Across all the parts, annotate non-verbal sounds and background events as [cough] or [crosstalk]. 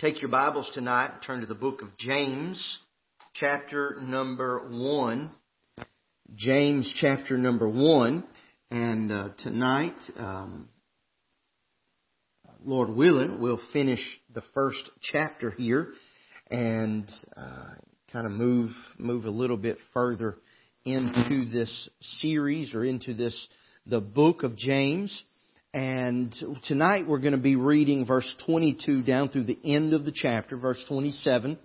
Take your Bibles tonight turn to the book of James, chapter number 1. James, chapter number 1. And uh, tonight, um, Lord willing, we'll finish the first chapter here and uh, kind of move move a little bit further into this series or into this the book of James. And tonight we're going to be reading verse 22 down through the end of the chapter, verse 27.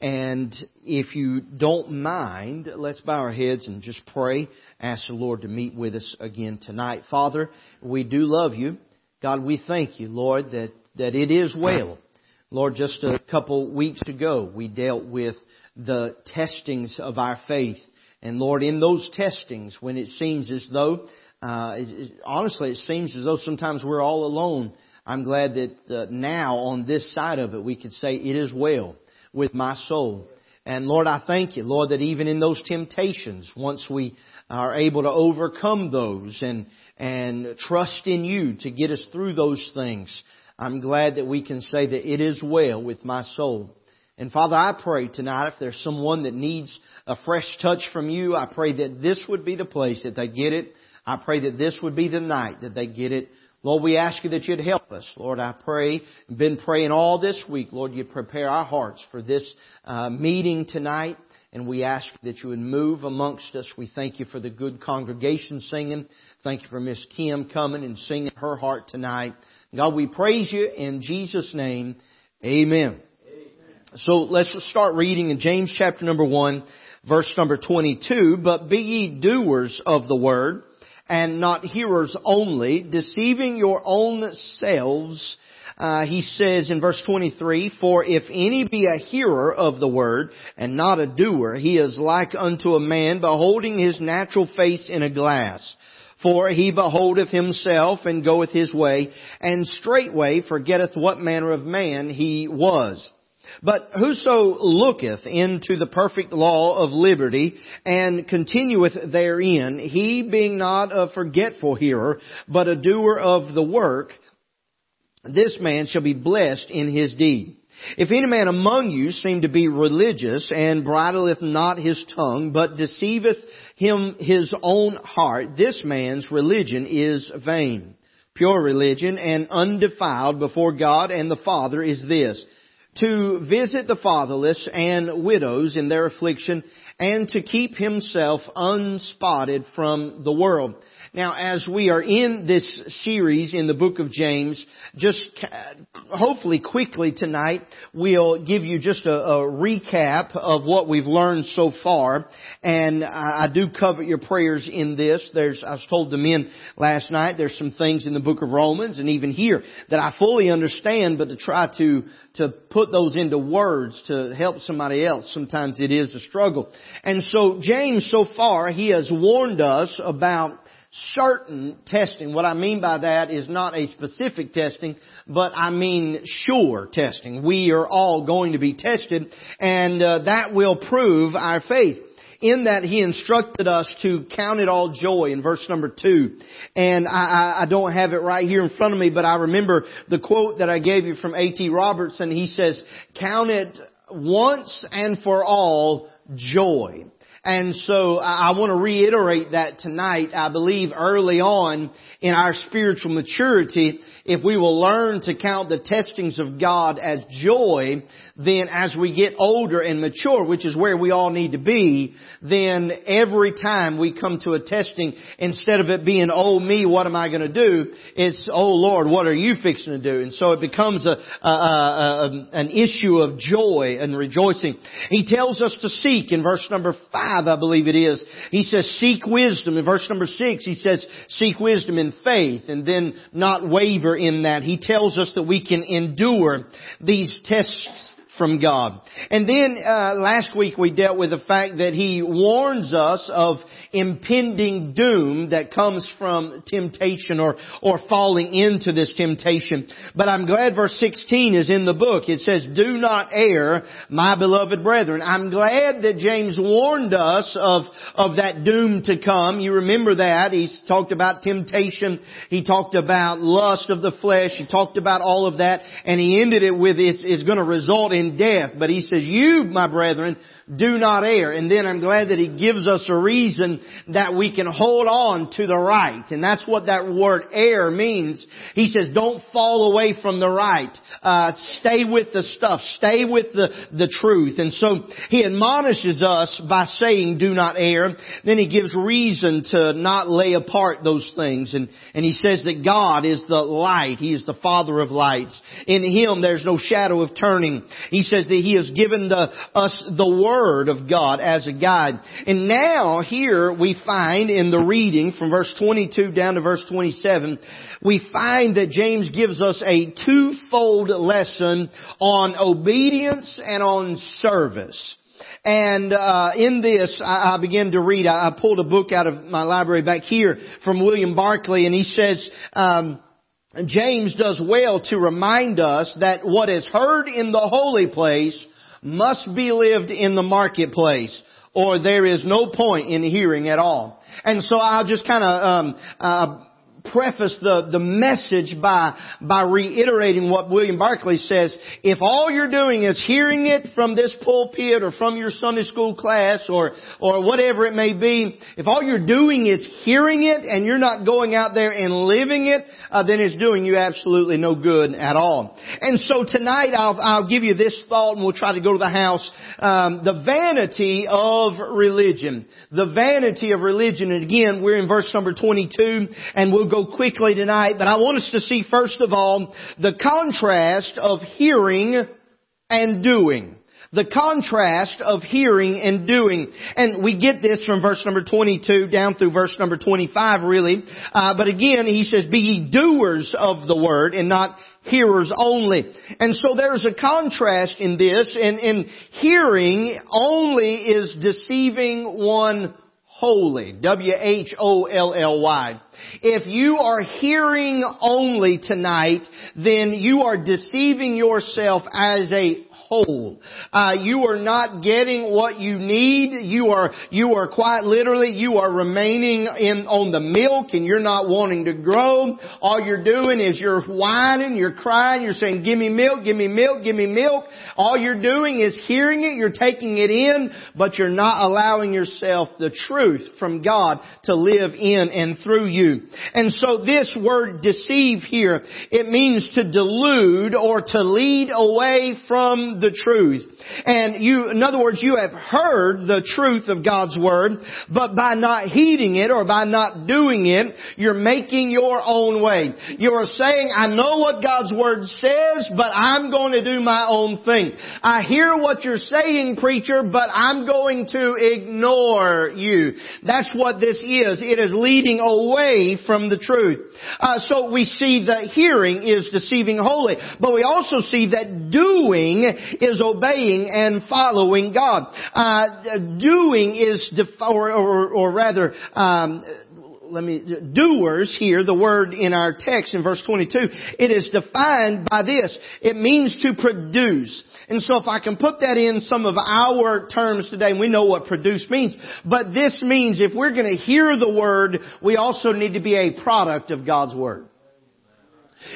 And if you don't mind, let's bow our heads and just pray. Ask the Lord to meet with us again tonight. Father, we do love you. God, we thank you, Lord, that, that it is well. Lord, just a couple weeks ago, we dealt with the testings of our faith. And Lord, in those testings, when it seems as though uh, it, it, honestly, it seems as though sometimes we're all alone. I'm glad that uh, now on this side of it we could say it is well with my soul. And Lord, I thank you, Lord, that even in those temptations, once we are able to overcome those and, and trust in you to get us through those things, I'm glad that we can say that it is well with my soul. And Father, I pray tonight if there's someone that needs a fresh touch from you, I pray that this would be the place that they get it I pray that this would be the night that they get it. Lord, we ask you that you'd help us. Lord, I pray, been praying all this week. Lord, you prepare our hearts for this uh, meeting tonight. And we ask that you would move amongst us. We thank you for the good congregation singing. Thank you for Miss Kim coming and singing her heart tonight. God, we praise you in Jesus' name. Amen. So let's start reading in James chapter number 1, verse number 22. But be ye doers of the word and not hearers only, deceiving your own selves. Uh, he says in verse 23, For if any be a hearer of the word, and not a doer, he is like unto a man beholding his natural face in a glass. For he beholdeth himself and goeth his way, and straightway forgetteth what manner of man he was. But whoso looketh into the perfect law of liberty and continueth therein, he being not a forgetful hearer, but a doer of the work, this man shall be blessed in his deed. If any man among you seem to be religious and bridleth not his tongue, but deceiveth him his own heart, this man's religion is vain. Pure religion and undefiled before God and the Father is this, to visit the fatherless and widows in their affliction, and to keep himself unspotted from the world. Now, as we are in this series in the book of James, just hopefully quickly tonight, we'll give you just a, a recap of what we've learned so far. And I, I do cover your prayers in this. There's, I was told the men last night, there's some things in the book of Romans and even here that I fully understand, but to try to, to put those into words to help somebody else, sometimes it is a struggle. And so James so far, he has warned us about certain testing. What I mean by that is not a specific testing, but I mean sure testing. We are all going to be tested, and uh, that will prove our faith. In that he instructed us to count it all joy in verse number two. And I, I, I don't have it right here in front of me, but I remember the quote that I gave you from A.T. Robertson. He says, count it once and for all joy. And so I want to reiterate that tonight. I believe early on in our spiritual maturity, if we will learn to count the testings of God as joy, then as we get older and mature, which is where we all need to be, then every time we come to a testing, instead of it being, oh me, what am I going to do? It's, oh Lord, what are you fixing to do? And so it becomes a, a, a, an issue of joy and rejoicing. He tells us to seek in verse number five, I believe it is. He says, seek wisdom. In verse number six, he says, seek wisdom in faith and then not waver in that. He tells us that we can endure these tests from God. And then uh, last week we dealt with the fact that He warns us of impending doom that comes from temptation or or falling into this temptation. But I'm glad verse 16 is in the book. It says, "Do not err, my beloved brethren." I'm glad that James warned us of of that doom to come. You remember that he's talked about temptation. He talked about lust of the flesh. He talked about all of that, and he ended it with it's, it's going to result in death. But he says, "You, my brethren, do not err. And then I'm glad that He gives us a reason that we can hold on to the right. And that's what that word err means. He says, don't fall away from the right. Uh, stay with the stuff. Stay with the, the truth. And so He admonishes us by saying, do not err. Then He gives reason to not lay apart those things. And, and He says that God is the light. He is the Father of lights. In Him there's no shadow of turning. He says that He has given the, us the Word of God as a guide. And now here we find in the reading from verse 22 down to verse 27, we find that James gives us a twofold lesson on obedience and on service. And uh, in this, I, I to read. I, I, pulled a book out of my library back here from William Barclay, and he says. Um, James does well to remind us that what is heard in the holy place must be lived in the marketplace or there is no point in hearing at all. And so I'll just kind of um, uh, preface the, the message by, by reiterating what William Barclay says. If all you're doing is hearing it from this pulpit or from your Sunday school class or, or whatever it may be, if all you're doing is hearing it and you're not going out there and living it, uh, then it's doing you absolutely no good at all. And so tonight I'll, I'll give you this thought and we'll try to go to the house. Um, the vanity of religion. The vanity of religion. And again, we're in verse number 22 and we'll go quickly tonight, but I want us to see first of all the contrast of hearing and doing. The contrast of hearing and doing. And we get this from verse number 22 down through verse number 25 really. Uh, but again, he says, be ye doers of the word and not hearers only. And so there's a contrast in this, and, and hearing only is deceiving one wholly. W-H-O-L-L-Y. If you are hearing only tonight, then you are deceiving yourself as a whole. Uh, you are not getting what you need. You are you are quite literally you are remaining in on the milk, and you're not wanting to grow. All you're doing is you're whining, you're crying, you're saying, "Give me milk, give me milk, give me milk." All you're doing is hearing it, you're taking it in, but you're not allowing yourself the truth from God to live in and through you. And so this word deceive here, it means to delude or to lead away from the truth. And you, in other words, you have heard the truth of God's Word, but by not heeding it or by not doing it, you're making your own way. You're saying, I know what God's Word says, but I'm going to do my own thing. I hear what you're saying, preacher, but I'm going to ignore you. That's what this is. It is leading away from the truth. Uh, so we see that hearing is deceiving wholly, but we also see that doing is obeying and following God. Uh, doing is, def- or, or, or rather, um, let me, doers here, the word in our text in verse 22, it is defined by this. It means to produce. And so if I can put that in some of our terms today, we know what produce means, but this means if we're going to hear the word, we also need to be a product of God's word.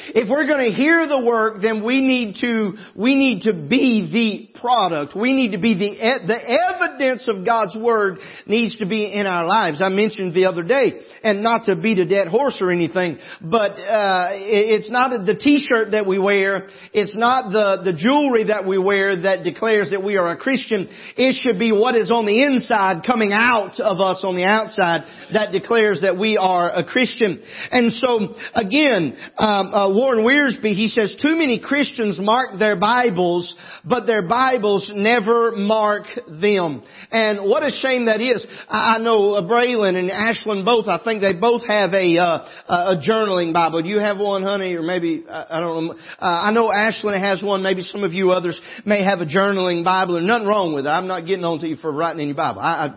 If we're going to hear the work, then we need to, we need to be the product. We need to be the, the evidence of God's Word needs to be in our lives. I mentioned the other day, and not to beat a dead horse or anything, but, uh, it's not the t-shirt that we wear, it's not the, the jewelry that we wear that declares that we are a Christian. It should be what is on the inside coming out of us on the outside that declares that we are a Christian. And so, again, um, uh, Warren Wiersbe, he says, too many Christians mark their Bibles, but their Bibles never mark them. And what a shame that is. I, know uh, Braylon and Ashlyn both, I think they both have a, uh, a journaling Bible. Do you have one, honey? Or maybe, I, don't know. Uh, I know Ashlyn has one. Maybe some of you others may have a journaling Bible. and nothing wrong with it. I'm not getting on to you for writing in your Bible. I,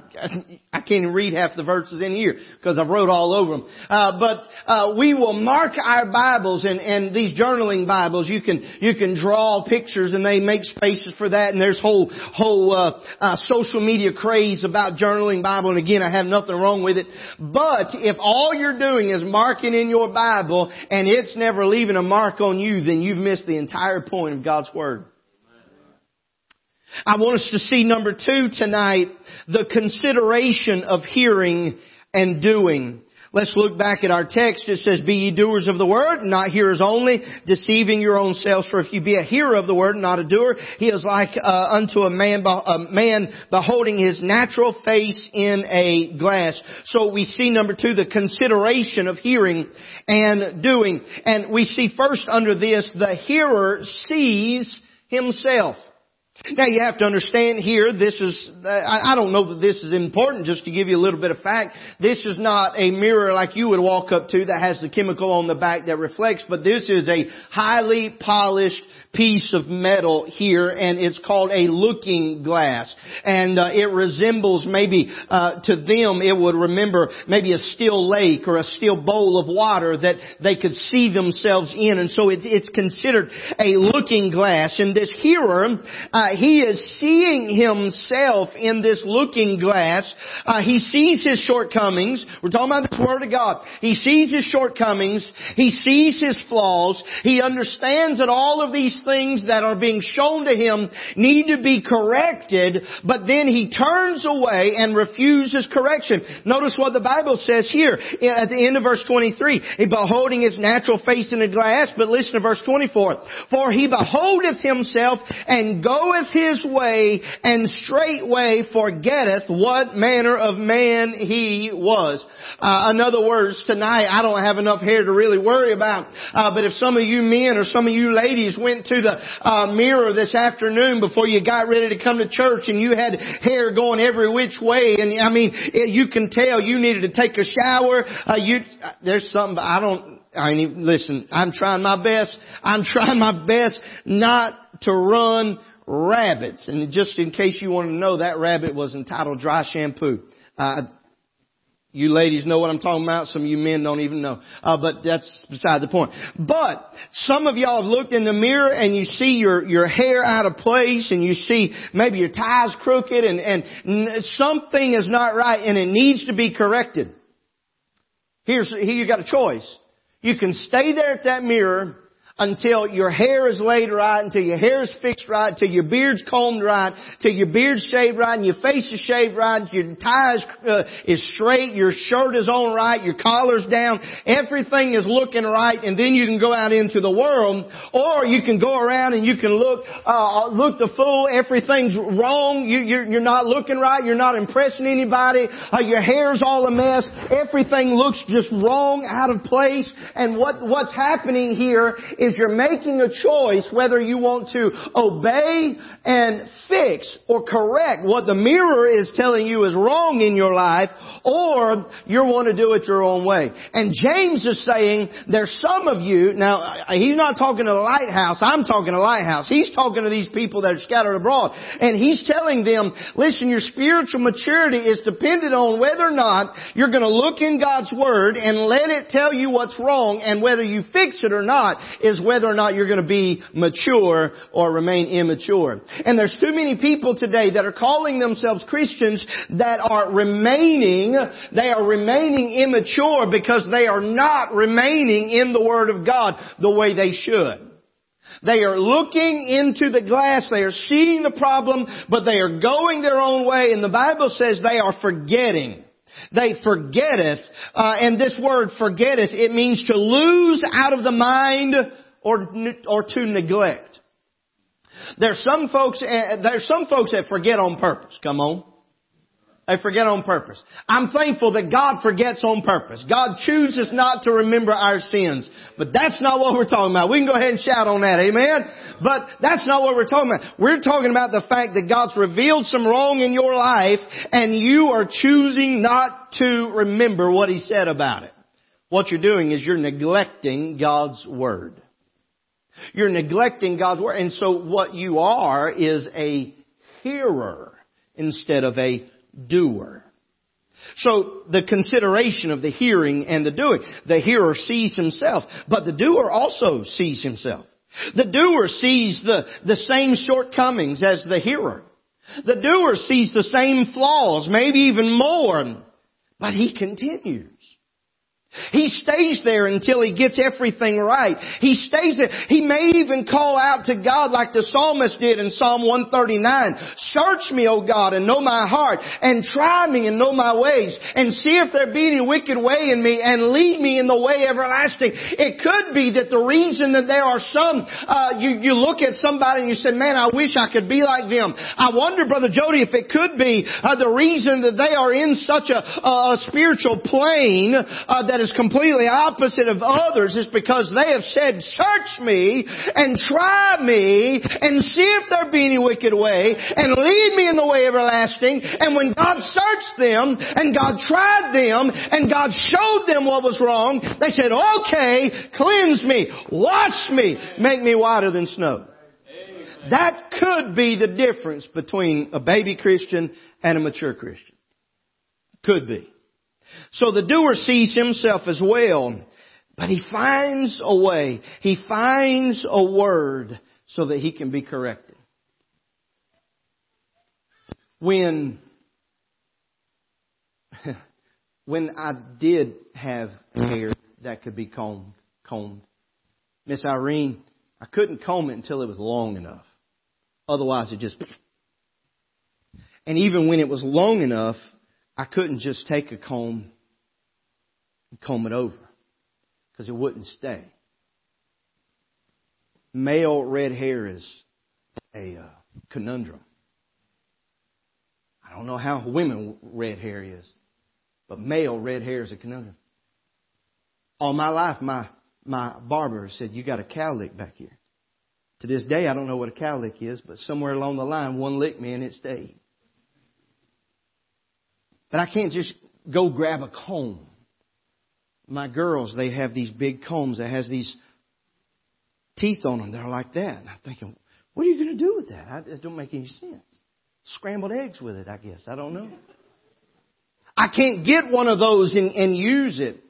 I, I can't even read half the verses in here because I've wrote all over them. Uh, but uh, we will mark our Bibles and, and these journaling Bibles. You can you can draw pictures and they make spaces for that. And there's whole whole uh, uh, social media craze about journaling Bible. And again, I have nothing wrong with it. But if all you're doing is marking in your Bible and it's never leaving a mark on you, then you've missed the entire point of God's Word. I want us to see number two tonight, the consideration of hearing and doing. Let's look back at our text. It says, Be ye doers of the word, not hearers only, deceiving your own selves. For if you be a hearer of the word, not a doer, he is like uh, unto a man, a man beholding his natural face in a glass. So we see number two, the consideration of hearing and doing. And we see first under this, the hearer sees himself. Now you have to understand here, this is, I don't know that this is important just to give you a little bit of fact. This is not a mirror like you would walk up to that has the chemical on the back that reflects, but this is a highly polished piece of metal here and it's called a looking glass. And uh, it resembles maybe, uh, to them it would remember maybe a still lake or a still bowl of water that they could see themselves in. And so it's, it's considered a looking glass. And this hearer, uh, he is seeing himself in this looking glass. Uh, he sees his shortcomings. We're talking about the Word of God. He sees his shortcomings. He sees his flaws. He understands that all of these things that are being shown to him need to be corrected, but then he turns away and refuses correction. Notice what the Bible says here at the end of verse 23. He beholding his natural face in a glass, but listen to verse 24. For he beholdeth himself and goeth goeth his way and straightway forgetteth what manner of man he was. Uh, in other words, tonight I don't have enough hair to really worry about. Uh, but if some of you men or some of you ladies went to the uh, mirror this afternoon before you got ready to come to church and you had hair going every which way, and I mean, it, you can tell you needed to take a shower. Uh, you there's something I don't. I ain't even, listen, I'm trying my best. I'm [laughs] trying my best not to run rabbits. And just in case you want to know, that rabbit was entitled Dry Shampoo. Uh, you ladies know what I'm talking about. Some of you men don't even know. Uh, but that's beside the point. But some of y'all have looked in the mirror and you see your, your hair out of place and you see maybe your tie's crooked and, and something is not right and it needs to be corrected. Here's, here you got a choice. You can stay there at that mirror until your hair is laid right, until your hair is fixed right, until your beard's combed right, until your beard's shaved right, and your face is shaved right, your tie is, uh, is straight, your shirt is on right, your collar's down, everything is looking right, and then you can go out into the world, or you can go around and you can look, uh, look the fool, everything's wrong, you, you're, you're not looking right, you're not impressing anybody, uh, your hair's all a mess, everything looks just wrong, out of place, and what, what's happening here is is you're making a choice whether you want to obey and fix or correct what the mirror is telling you is wrong in your life or you want to do it your own way. And James is saying there's some of you, now he's not talking to the lighthouse, I'm talking to lighthouse. He's talking to these people that are scattered abroad. And he's telling them, listen, your spiritual maturity is dependent on whether or not you're going to look in God's Word and let it tell you what's wrong and whether you fix it or not is whether or not you're going to be mature or remain immature. And there's too many people today that are calling themselves Christians that are remaining, they are remaining immature because they are not remaining in the Word of God the way they should. They are looking into the glass, they are seeing the problem, but they are going their own way, and the Bible says they are forgetting. They forgetteth, uh, and this word forgetteth, it means to lose out of the mind or, or to neglect. There's some folks, eh, there's some folks that forget on purpose. Come on. They forget on purpose. I'm thankful that God forgets on purpose. God chooses not to remember our sins. But that's not what we're talking about. We can go ahead and shout on that. Amen? But that's not what we're talking about. We're talking about the fact that God's revealed some wrong in your life and you are choosing not to remember what He said about it. What you're doing is you're neglecting God's Word. You're neglecting God's Word. And so what you are is a hearer instead of a doer. So the consideration of the hearing and the doing. The hearer sees himself, but the doer also sees himself. The doer sees the, the same shortcomings as the hearer. The doer sees the same flaws, maybe even more, but he continues. He stays there until he gets everything right. He stays there. He may even call out to God like the psalmist did in Psalm 139. Search me, O God, and know my heart, and try me and know my ways, and see if there be any wicked way in me, and lead me in the way everlasting. It could be that the reason that there are some, uh, you, you look at somebody and you say, man, I wish I could be like them. I wonder, Brother Jody, if it could be uh, the reason that they are in such a, a spiritual plane uh, that is completely opposite of others is because they have said, search me and try me and see if there be any wicked way and lead me in the way everlasting. And when God searched them and God tried them and God showed them what was wrong, they said, okay, cleanse me, wash me, make me whiter than snow. That could be the difference between a baby Christian and a mature Christian. Could be. So the doer sees himself as well, but he finds a way. He finds a word so that he can be corrected. When, [laughs] when I did have hair that could be combed, combed, Miss Irene, I couldn't comb it until it was long enough. Otherwise it just, and even when it was long enough, I couldn't just take a comb and comb it over because it wouldn't stay. Male red hair is a uh, conundrum. I don't know how women red hair is, but male red hair is a conundrum. All my life, my my barber said, "You got a cowlick back here." To this day, I don't know what a cowlick is, but somewhere along the line, one licked me and it stayed. But I can't just go grab a comb. My girls, they have these big combs that has these teeth on them. They're like that. And I'm thinking, what are you going to do with that? It don't make any sense. Scrambled eggs with it, I guess. I don't know. I can't get one of those and, and use it.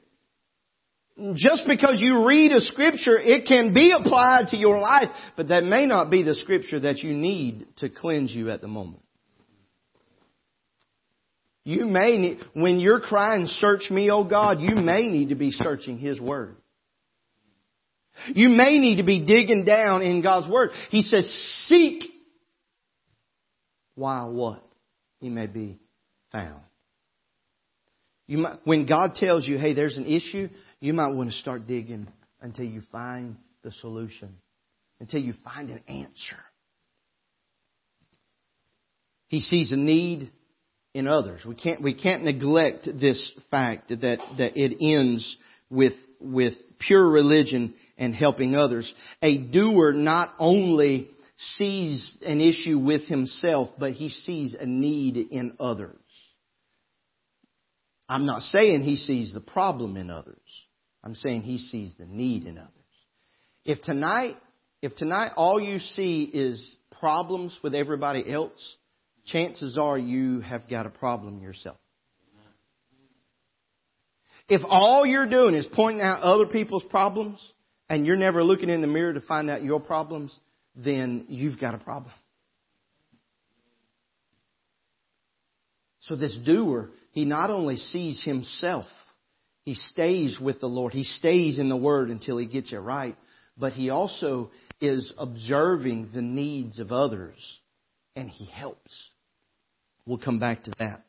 Just because you read a scripture, it can be applied to your life, but that may not be the scripture that you need to cleanse you at the moment. You may need, when you're crying, search me, O God, you may need to be searching His Word. You may need to be digging down in God's Word. He says, seek while what? He may be found. You might, when God tells you, hey, there's an issue, you might want to start digging until you find the solution, until you find an answer. He sees a need in others. We can't, we can't neglect this fact that, that it ends with, with pure religion and helping others. A doer not only sees an issue with himself, but he sees a need in others. I'm not saying he sees the problem in others. I'm saying he sees the need in others. If tonight, if tonight all you see is problems with everybody else, chances are you have got a problem yourself. If all you're doing is pointing out other people's problems and you're never looking in the mirror to find out your problems, then you've got a problem. So this doer, he not only sees himself, he stays with the Lord, he stays in the Word until he gets it right, but he also is observing the needs of others and he helps. We'll come back to that.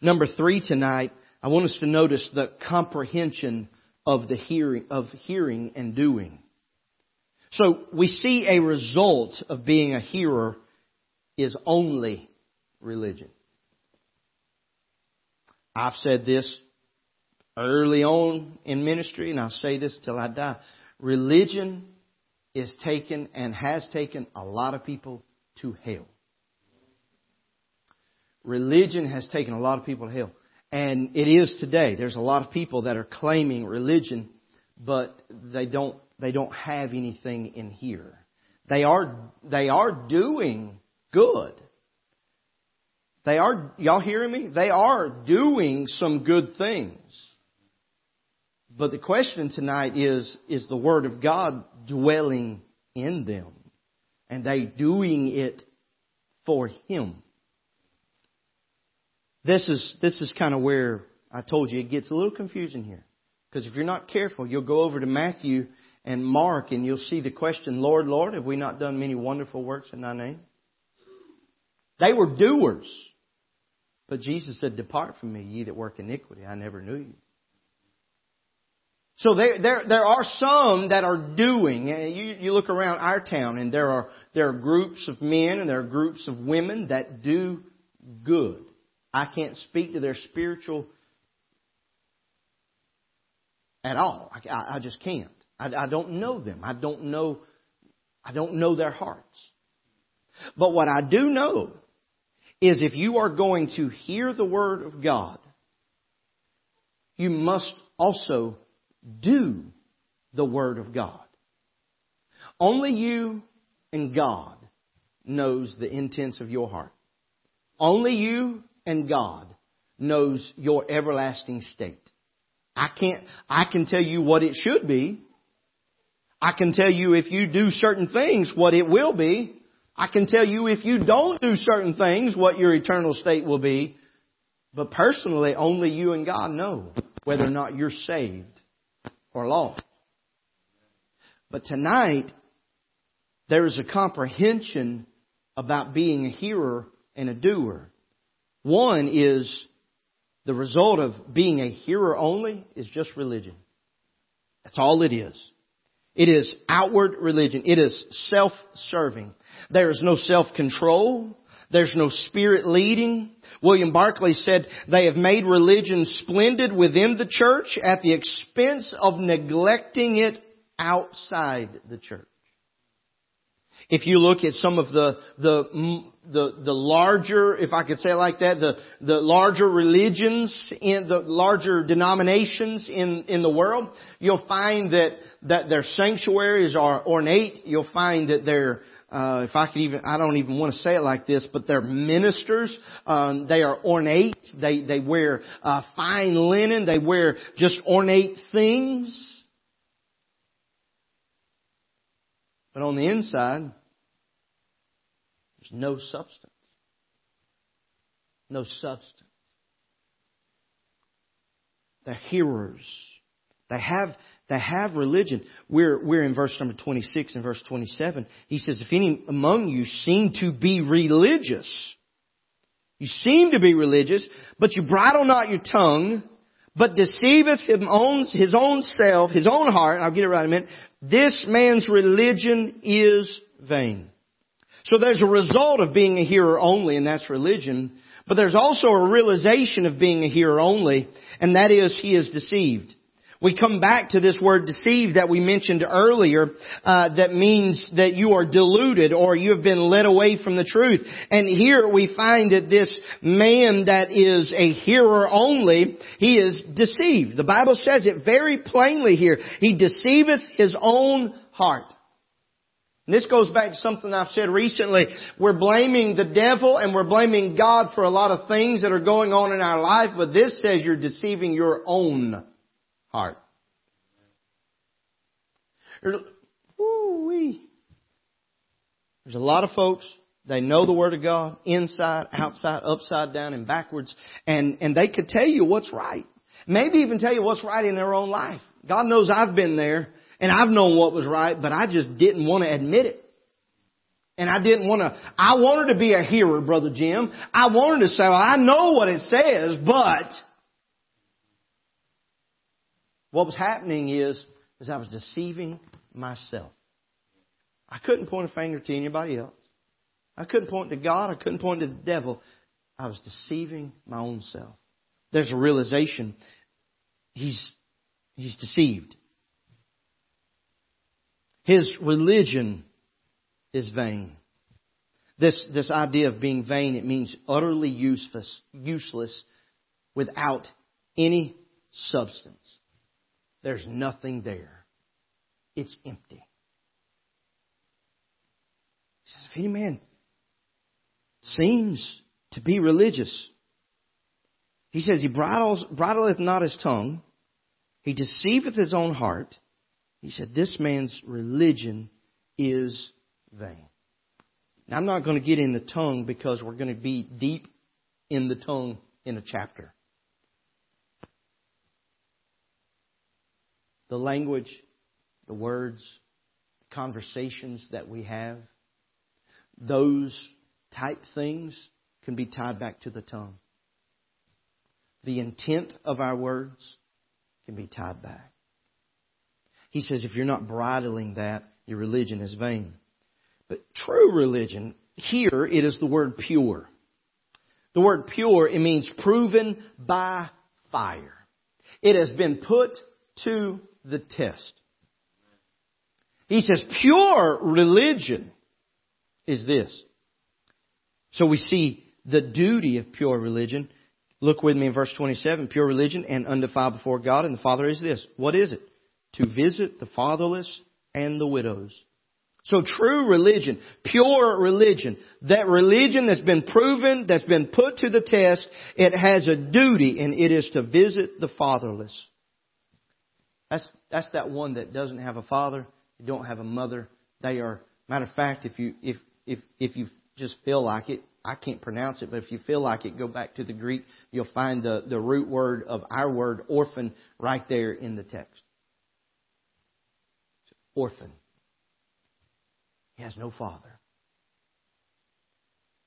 Number three tonight, I want us to notice the comprehension of the hearing, of hearing and doing. So we see a result of being a hearer is only religion. I've said this early on in ministry, and I'll say this till I die. Religion is taken and has taken a lot of people to hell. Religion has taken a lot of people to hell. And it is today. There's a lot of people that are claiming religion, but they don't, they don't have anything in here. They are, they are doing good. They are, y'all hearing me? They are doing some good things. But the question tonight is, is the Word of God dwelling in them? And they doing it for Him? This is, this is kind of where I told you it gets a little confusing here. Because if you're not careful, you'll go over to Matthew and Mark and you'll see the question, Lord, Lord, have we not done many wonderful works in thy name? They were doers. But Jesus said, Depart from me, ye that work iniquity. I never knew you. So there, there, there are some that are doing. You, you look around our town, and there are there are groups of men and there are groups of women that do good. I can't speak to their spiritual at all. I, I just can't. I, I don't know them. I don't know. I don't know their hearts. But what I do know is if you are going to hear the word of God, you must also do the word of God. Only you and God knows the intents of your heart. Only you and God knows your everlasting state. I can't, I can tell you what it should be. I can tell you if you do certain things what it will be. I can tell you if you don't do certain things what your eternal state will be. But personally, only you and God know whether or not you're saved or lost. But tonight, there is a comprehension about being a hearer and a doer. One is the result of being a hearer only is just religion. That's all it is. It is outward religion. It is self-serving. There is no self-control. There's no spirit leading. William Barclay said they have made religion splendid within the church at the expense of neglecting it outside the church. If you look at some of the, the, the, the larger, if I could say like that, the, the larger religions in the larger denominations in, in the world, you'll find that, that their sanctuaries are ornate. You'll find that their, uh, if I could even, I don't even want to say it like this, but their ministers, um, they are ornate. They, they wear, uh, fine linen. They wear just ornate things. But on the inside, there's no substance. No substance. The hearers. They have, they have religion. We're, we're in verse number 26 and verse 27. He says, if any among you seem to be religious, you seem to be religious, but you bridle not your tongue, but deceiveth his own, his own self, his own heart, I'll get it right in a minute, this man's religion is vain. So there's a result of being a hearer only, and that's religion. But there's also a realization of being a hearer only, and that is he is deceived. We come back to this word deceive that we mentioned earlier, uh, that means that you are deluded or you have been led away from the truth. And here we find that this man that is a hearer only, he is deceived. The Bible says it very plainly here. He deceiveth his own heart. And this goes back to something I've said recently. We're blaming the devil and we're blaming God for a lot of things that are going on in our life, but this says you're deceiving your own heart. There's a lot of folks, they know the Word of God inside, outside, upside down, and backwards, and, and they could tell you what's right. Maybe even tell you what's right in their own life. God knows I've been there, and I've known what was right, but I just didn't want to admit it. And I didn't want to, I wanted to be a hearer, Brother Jim. I wanted to say, well, I know what it says, but what was happening is, is I was deceiving myself. I couldn't point a finger to anybody else. I couldn't point to God. I couldn't point to the devil. I was deceiving my own self. there's a realization he's, he's deceived. His religion is vain. This, this idea of being vain, it means utterly useless, useless without any substance. There's nothing there. It's empty. He says, if any man seems to be religious, he says, he bridles, bridleth not his tongue, he deceiveth his own heart. He said, this man's religion is vain. Now, I'm not going to get in the tongue because we're going to be deep in the tongue in a chapter. The language, the words, conversations that we have, those type things can be tied back to the tongue. The intent of our words can be tied back. He says if you're not bridling that, your religion is vain. But true religion, here it is the word pure. The word pure, it means proven by fire. It has been put to the test. He says pure religion is this. So we see the duty of pure religion. Look with me in verse 27. Pure religion and undefiled before God and the Father is this. What is it? To visit the fatherless and the widows so true religion, pure religion, that religion that's been proven, that's been put to the test, it has a duty and it is to visit the fatherless. That's, that's that one that doesn't have a father, they don't have a mother. They are, matter of fact, if you, if, if, if you just feel like it, I can't pronounce it, but if you feel like it, go back to the Greek. You'll find the, the root word of our word orphan right there in the text. Orphan. He has no father.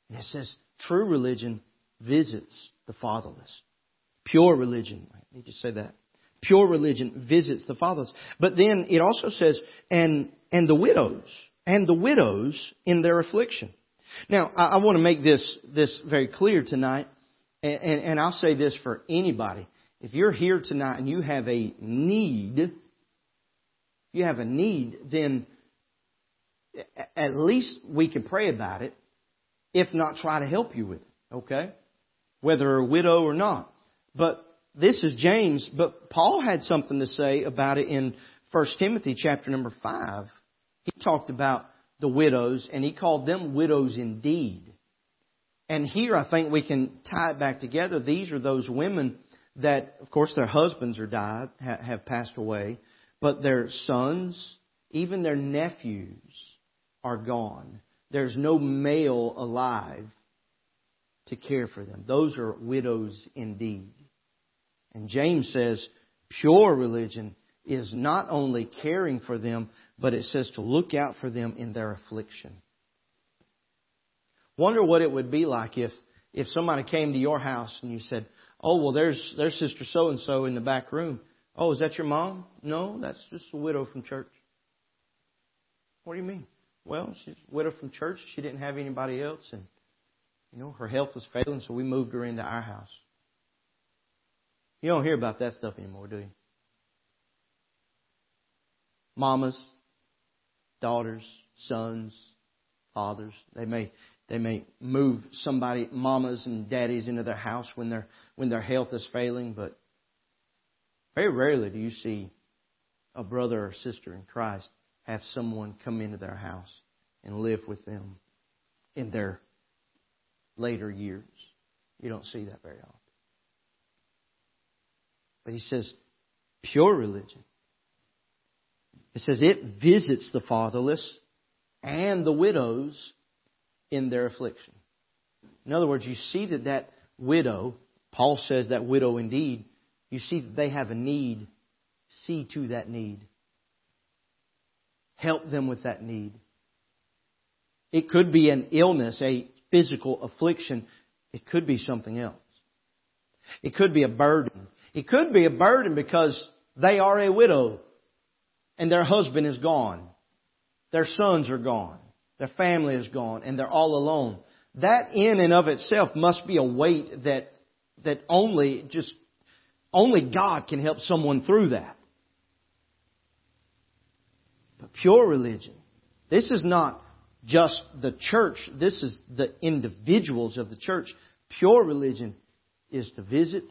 And it says true religion visits the fatherless. Pure religion, I need to say that. Pure religion visits the fatherless. But then it also says, and, and the widows, and the widows in their affliction. Now, I, I want to make this, this very clear tonight, and, and, and I'll say this for anybody. If you're here tonight and you have a need, you have a need, then at least we can pray about it, if not try to help you with it. Okay? Whether a widow or not. But this is James, but Paul had something to say about it in 1 Timothy chapter number 5. He talked about the widows and he called them widows indeed. And here I think we can tie it back together. These are those women that, of course, their husbands are died, have passed away, but their sons, even their nephews, are gone. There's no male alive to care for them. Those are widows indeed. And James says pure religion is not only caring for them, but it says to look out for them in their affliction. Wonder what it would be like if, if somebody came to your house and you said, Oh, well, there's, there's Sister So and so in the back room. Oh, is that your mom? No, that's just a widow from church. What do you mean? Well, she's a widow from church. She didn't have anybody else, and you know her health was failing, so we moved her into our house. You don't hear about that stuff anymore, do you? Mamas, daughters, sons, fathers. They may they may move somebody, mamas and daddies, into their house when their when their health is failing, but very rarely do you see a brother or sister in Christ have someone come into their house and live with them in their later years. You don't see that very often. But he says, pure religion. It says it visits the fatherless and the widows in their affliction. In other words, you see that that widow, Paul says that widow indeed, you see that they have a need. See to that need. Help them with that need. It could be an illness, a physical affliction. It could be something else. It could be a burden. It could be a burden because they are a widow and their husband is gone. Their sons are gone. Their family is gone and they're all alone. That in and of itself must be a weight that, that only just only God can help someone through that. But pure religion, this is not just the church, this is the individuals of the church. Pure religion is to visit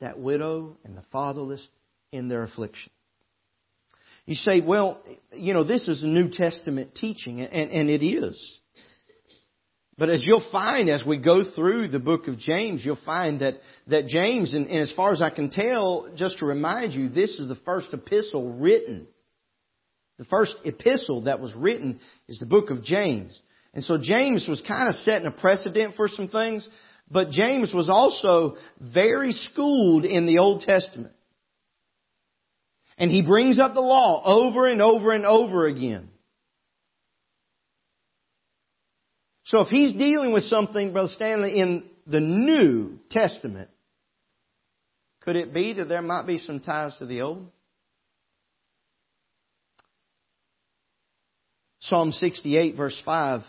that widow and the fatherless in their affliction. You say, well, you know, this is a New Testament teaching, and, and it is. But as you'll find as we go through the book of James, you'll find that, that James, and, and as far as I can tell, just to remind you, this is the first epistle written. The first epistle that was written is the book of James. And so James was kind of setting a precedent for some things, but James was also very schooled in the Old Testament. And he brings up the law over and over and over again. So if he's dealing with something, Brother Stanley, in the New Testament, could it be that there might be some ties to the Old? Psalm 68 verse 5,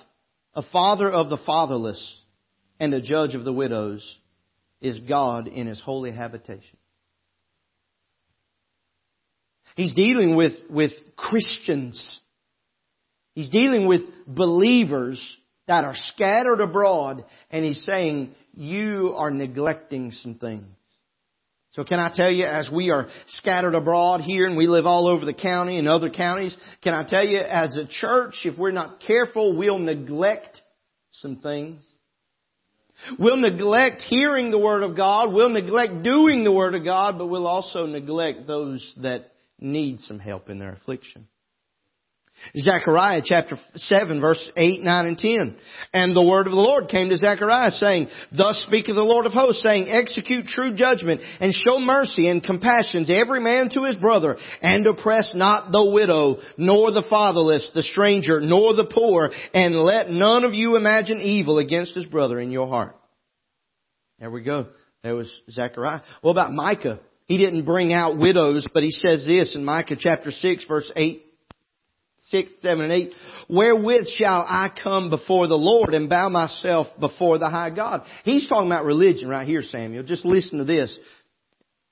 a father of the fatherless and a judge of the widows is God in his holy habitation. He's dealing with, with Christians. He's dealing with believers that are scattered abroad, and he's saying, you are neglecting some things. So can I tell you, as we are scattered abroad here and we live all over the county and other counties, can I tell you, as a church, if we're not careful, we'll neglect some things. We'll neglect hearing the Word of God. We'll neglect doing the Word of God, but we'll also neglect those that need some help in their affliction. Zechariah chapter 7 verse 8, 9, and 10. And the word of the Lord came to Zechariah saying, Thus speaketh the Lord of hosts, saying, Execute true judgment, and show mercy and compassion to every man to his brother, and oppress not the widow, nor the fatherless, the stranger, nor the poor, and let none of you imagine evil against his brother in your heart. There we go. There was Zechariah. What about Micah? He didn't bring out widows, but he says this in Micah chapter 6 verse 8, 6, 7, and 8. Wherewith shall I come before the Lord and bow myself before the high God? He's talking about religion right here, Samuel. Just listen to this.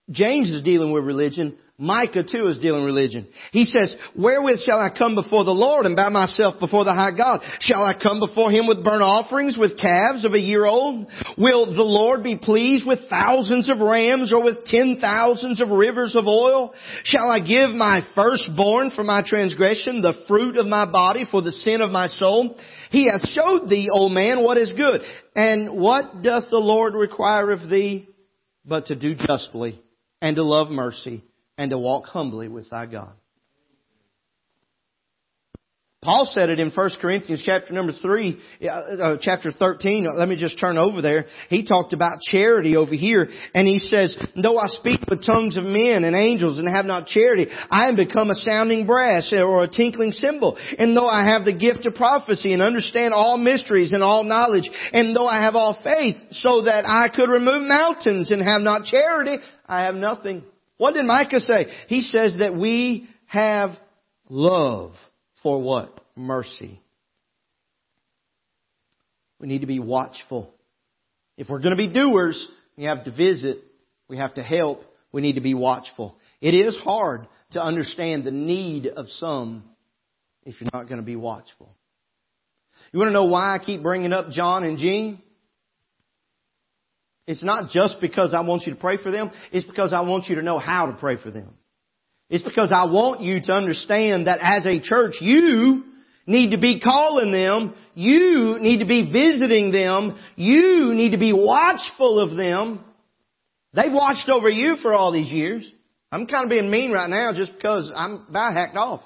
James is dealing with religion. Micah too is dealing with religion. He says, wherewith shall I come before the Lord and bow myself before the high God? Shall I come before him with burnt offerings, with calves of a year old? Will the Lord be pleased with thousands of rams or with ten thousands of rivers of oil? Shall I give my firstborn for my transgression, the fruit of my body for the sin of my soul? He hath showed thee, O man, what is good. And what doth the Lord require of thee? But to do justly and to love mercy and to walk humbly with thy God. Paul said it in 1 Corinthians chapter number 3, uh, chapter 13. Let me just turn over there. He talked about charity over here and he says, though I speak with tongues of men and angels and have not charity, I am become a sounding brass or a tinkling cymbal. And though I have the gift of prophecy and understand all mysteries and all knowledge, and though I have all faith so that I could remove mountains and have not charity, I have nothing. What did Micah say? He says that we have love for what? Mercy. We need to be watchful. If we're going to be doers, we have to visit, we have to help, we need to be watchful. It is hard to understand the need of some if you're not going to be watchful. You want to know why I keep bringing up John and Jean? It's not just because I want you to pray for them. It's because I want you to know how to pray for them. It's because I want you to understand that as a church, you need to be calling them. You need to be visiting them. You need to be watchful of them. They've watched over you for all these years. I'm kind of being mean right now just because I'm about hacked off.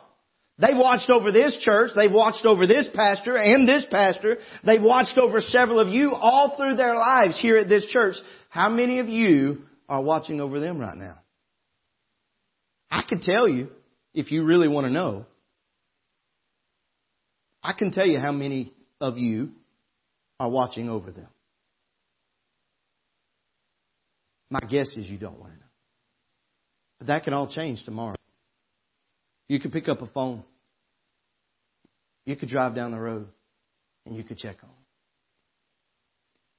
They've watched over this church. They've watched over this pastor and this pastor. They've watched over several of you all through their lives here at this church. How many of you are watching over them right now? I can tell you if you really want to know. I can tell you how many of you are watching over them. My guess is you don't want to know. But that can all change tomorrow. You could pick up a phone you could drive down the road and you could check on.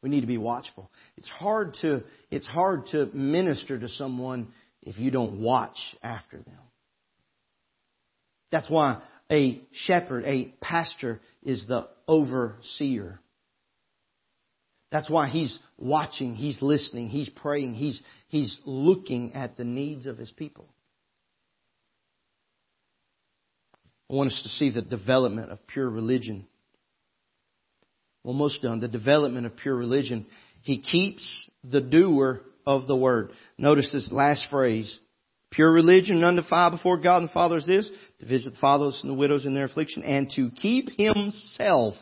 We need to be watchful. It's hard to, it's hard to minister to someone if you don't watch after them. That's why a shepherd, a pastor, is the overseer. That's why he's watching, he's listening, he's praying, he's, he's looking at the needs of his people. I want us to see the development of pure religion. Almost done. The development of pure religion. He keeps the doer of the word. Notice this last phrase. Pure religion undefiled before God and the Father is this, to visit the fatherless and the widows in their affliction, and to keep himself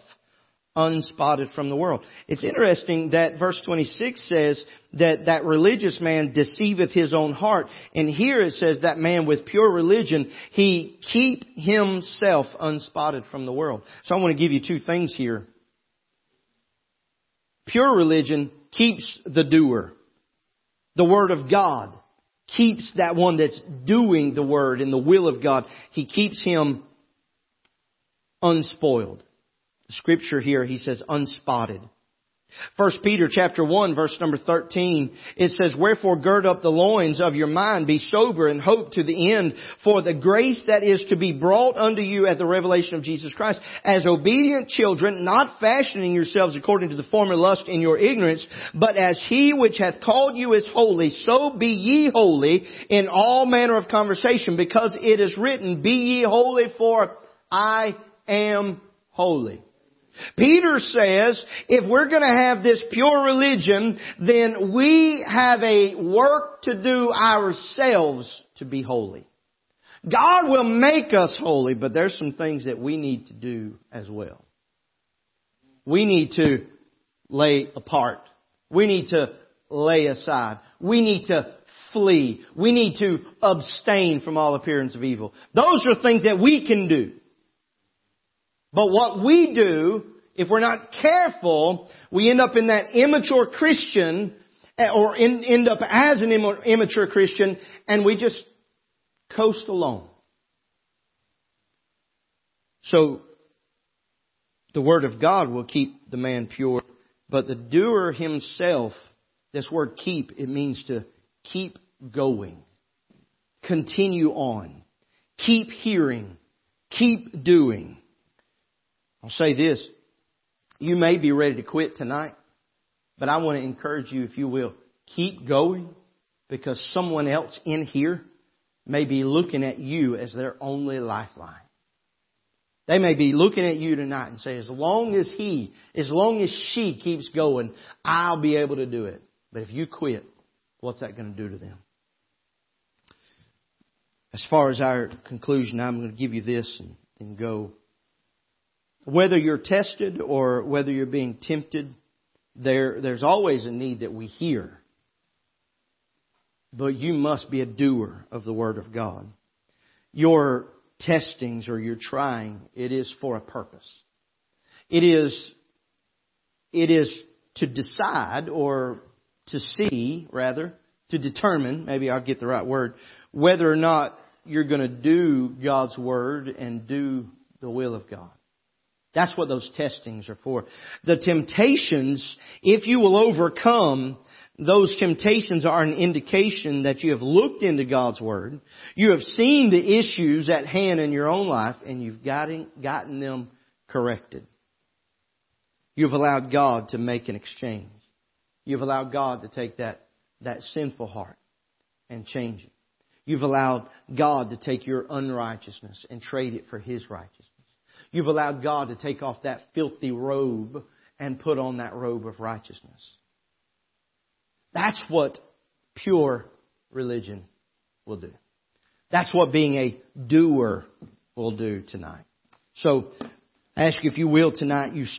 unspotted from the world. It's interesting that verse 26 says that that religious man deceiveth his own heart. And here it says that man with pure religion, he keep himself unspotted from the world. So I want to give you two things here. Pure religion keeps the doer. The Word of God keeps that one that's doing the Word and the will of God. He keeps him unspoiled scripture here, he says unspotted. First Peter chapter 1 verse number 13, it says, Wherefore gird up the loins of your mind, be sober and hope to the end for the grace that is to be brought unto you at the revelation of Jesus Christ. As obedient children, not fashioning yourselves according to the former lust in your ignorance, but as he which hath called you is holy, so be ye holy in all manner of conversation, because it is written, Be ye holy for I am holy. Peter says, if we're going to have this pure religion, then we have a work to do ourselves to be holy. God will make us holy, but there's some things that we need to do as well. We need to lay apart. We need to lay aside. We need to flee. We need to abstain from all appearance of evil. Those are things that we can do. But what we do, if we're not careful, we end up in that immature Christian, eh, or in, end up as an immature Christian, and we just coast along. So, the Word of God will keep the man pure, but the doer himself, this word keep, it means to keep going. Continue on. Keep hearing. Keep doing. I'll say this. You may be ready to quit tonight, but I want to encourage you, if you will, keep going because someone else in here may be looking at you as their only lifeline. They may be looking at you tonight and say, as long as he, as long as she keeps going, I'll be able to do it. But if you quit, what's that going to do to them? As far as our conclusion, I'm going to give you this and, and go. Whether you're tested or whether you're being tempted, there, there's always a need that we hear. But you must be a doer of the Word of God. Your testings or your trying, it is for a purpose. It is, it is to decide or to see, rather, to determine, maybe I'll get the right word, whether or not you're going to do God's Word and do the will of God. That's what those testings are for. The temptations, if you will overcome, those temptations are an indication that you have looked into God's Word, you have seen the issues at hand in your own life, and you've gotten, gotten them corrected. You've allowed God to make an exchange. You've allowed God to take that, that sinful heart and change it. You've allowed God to take your unrighteousness and trade it for His righteousness. You've allowed God to take off that filthy robe and put on that robe of righteousness. That's what pure religion will do. That's what being a doer will do tonight. So, I ask you if you will tonight, you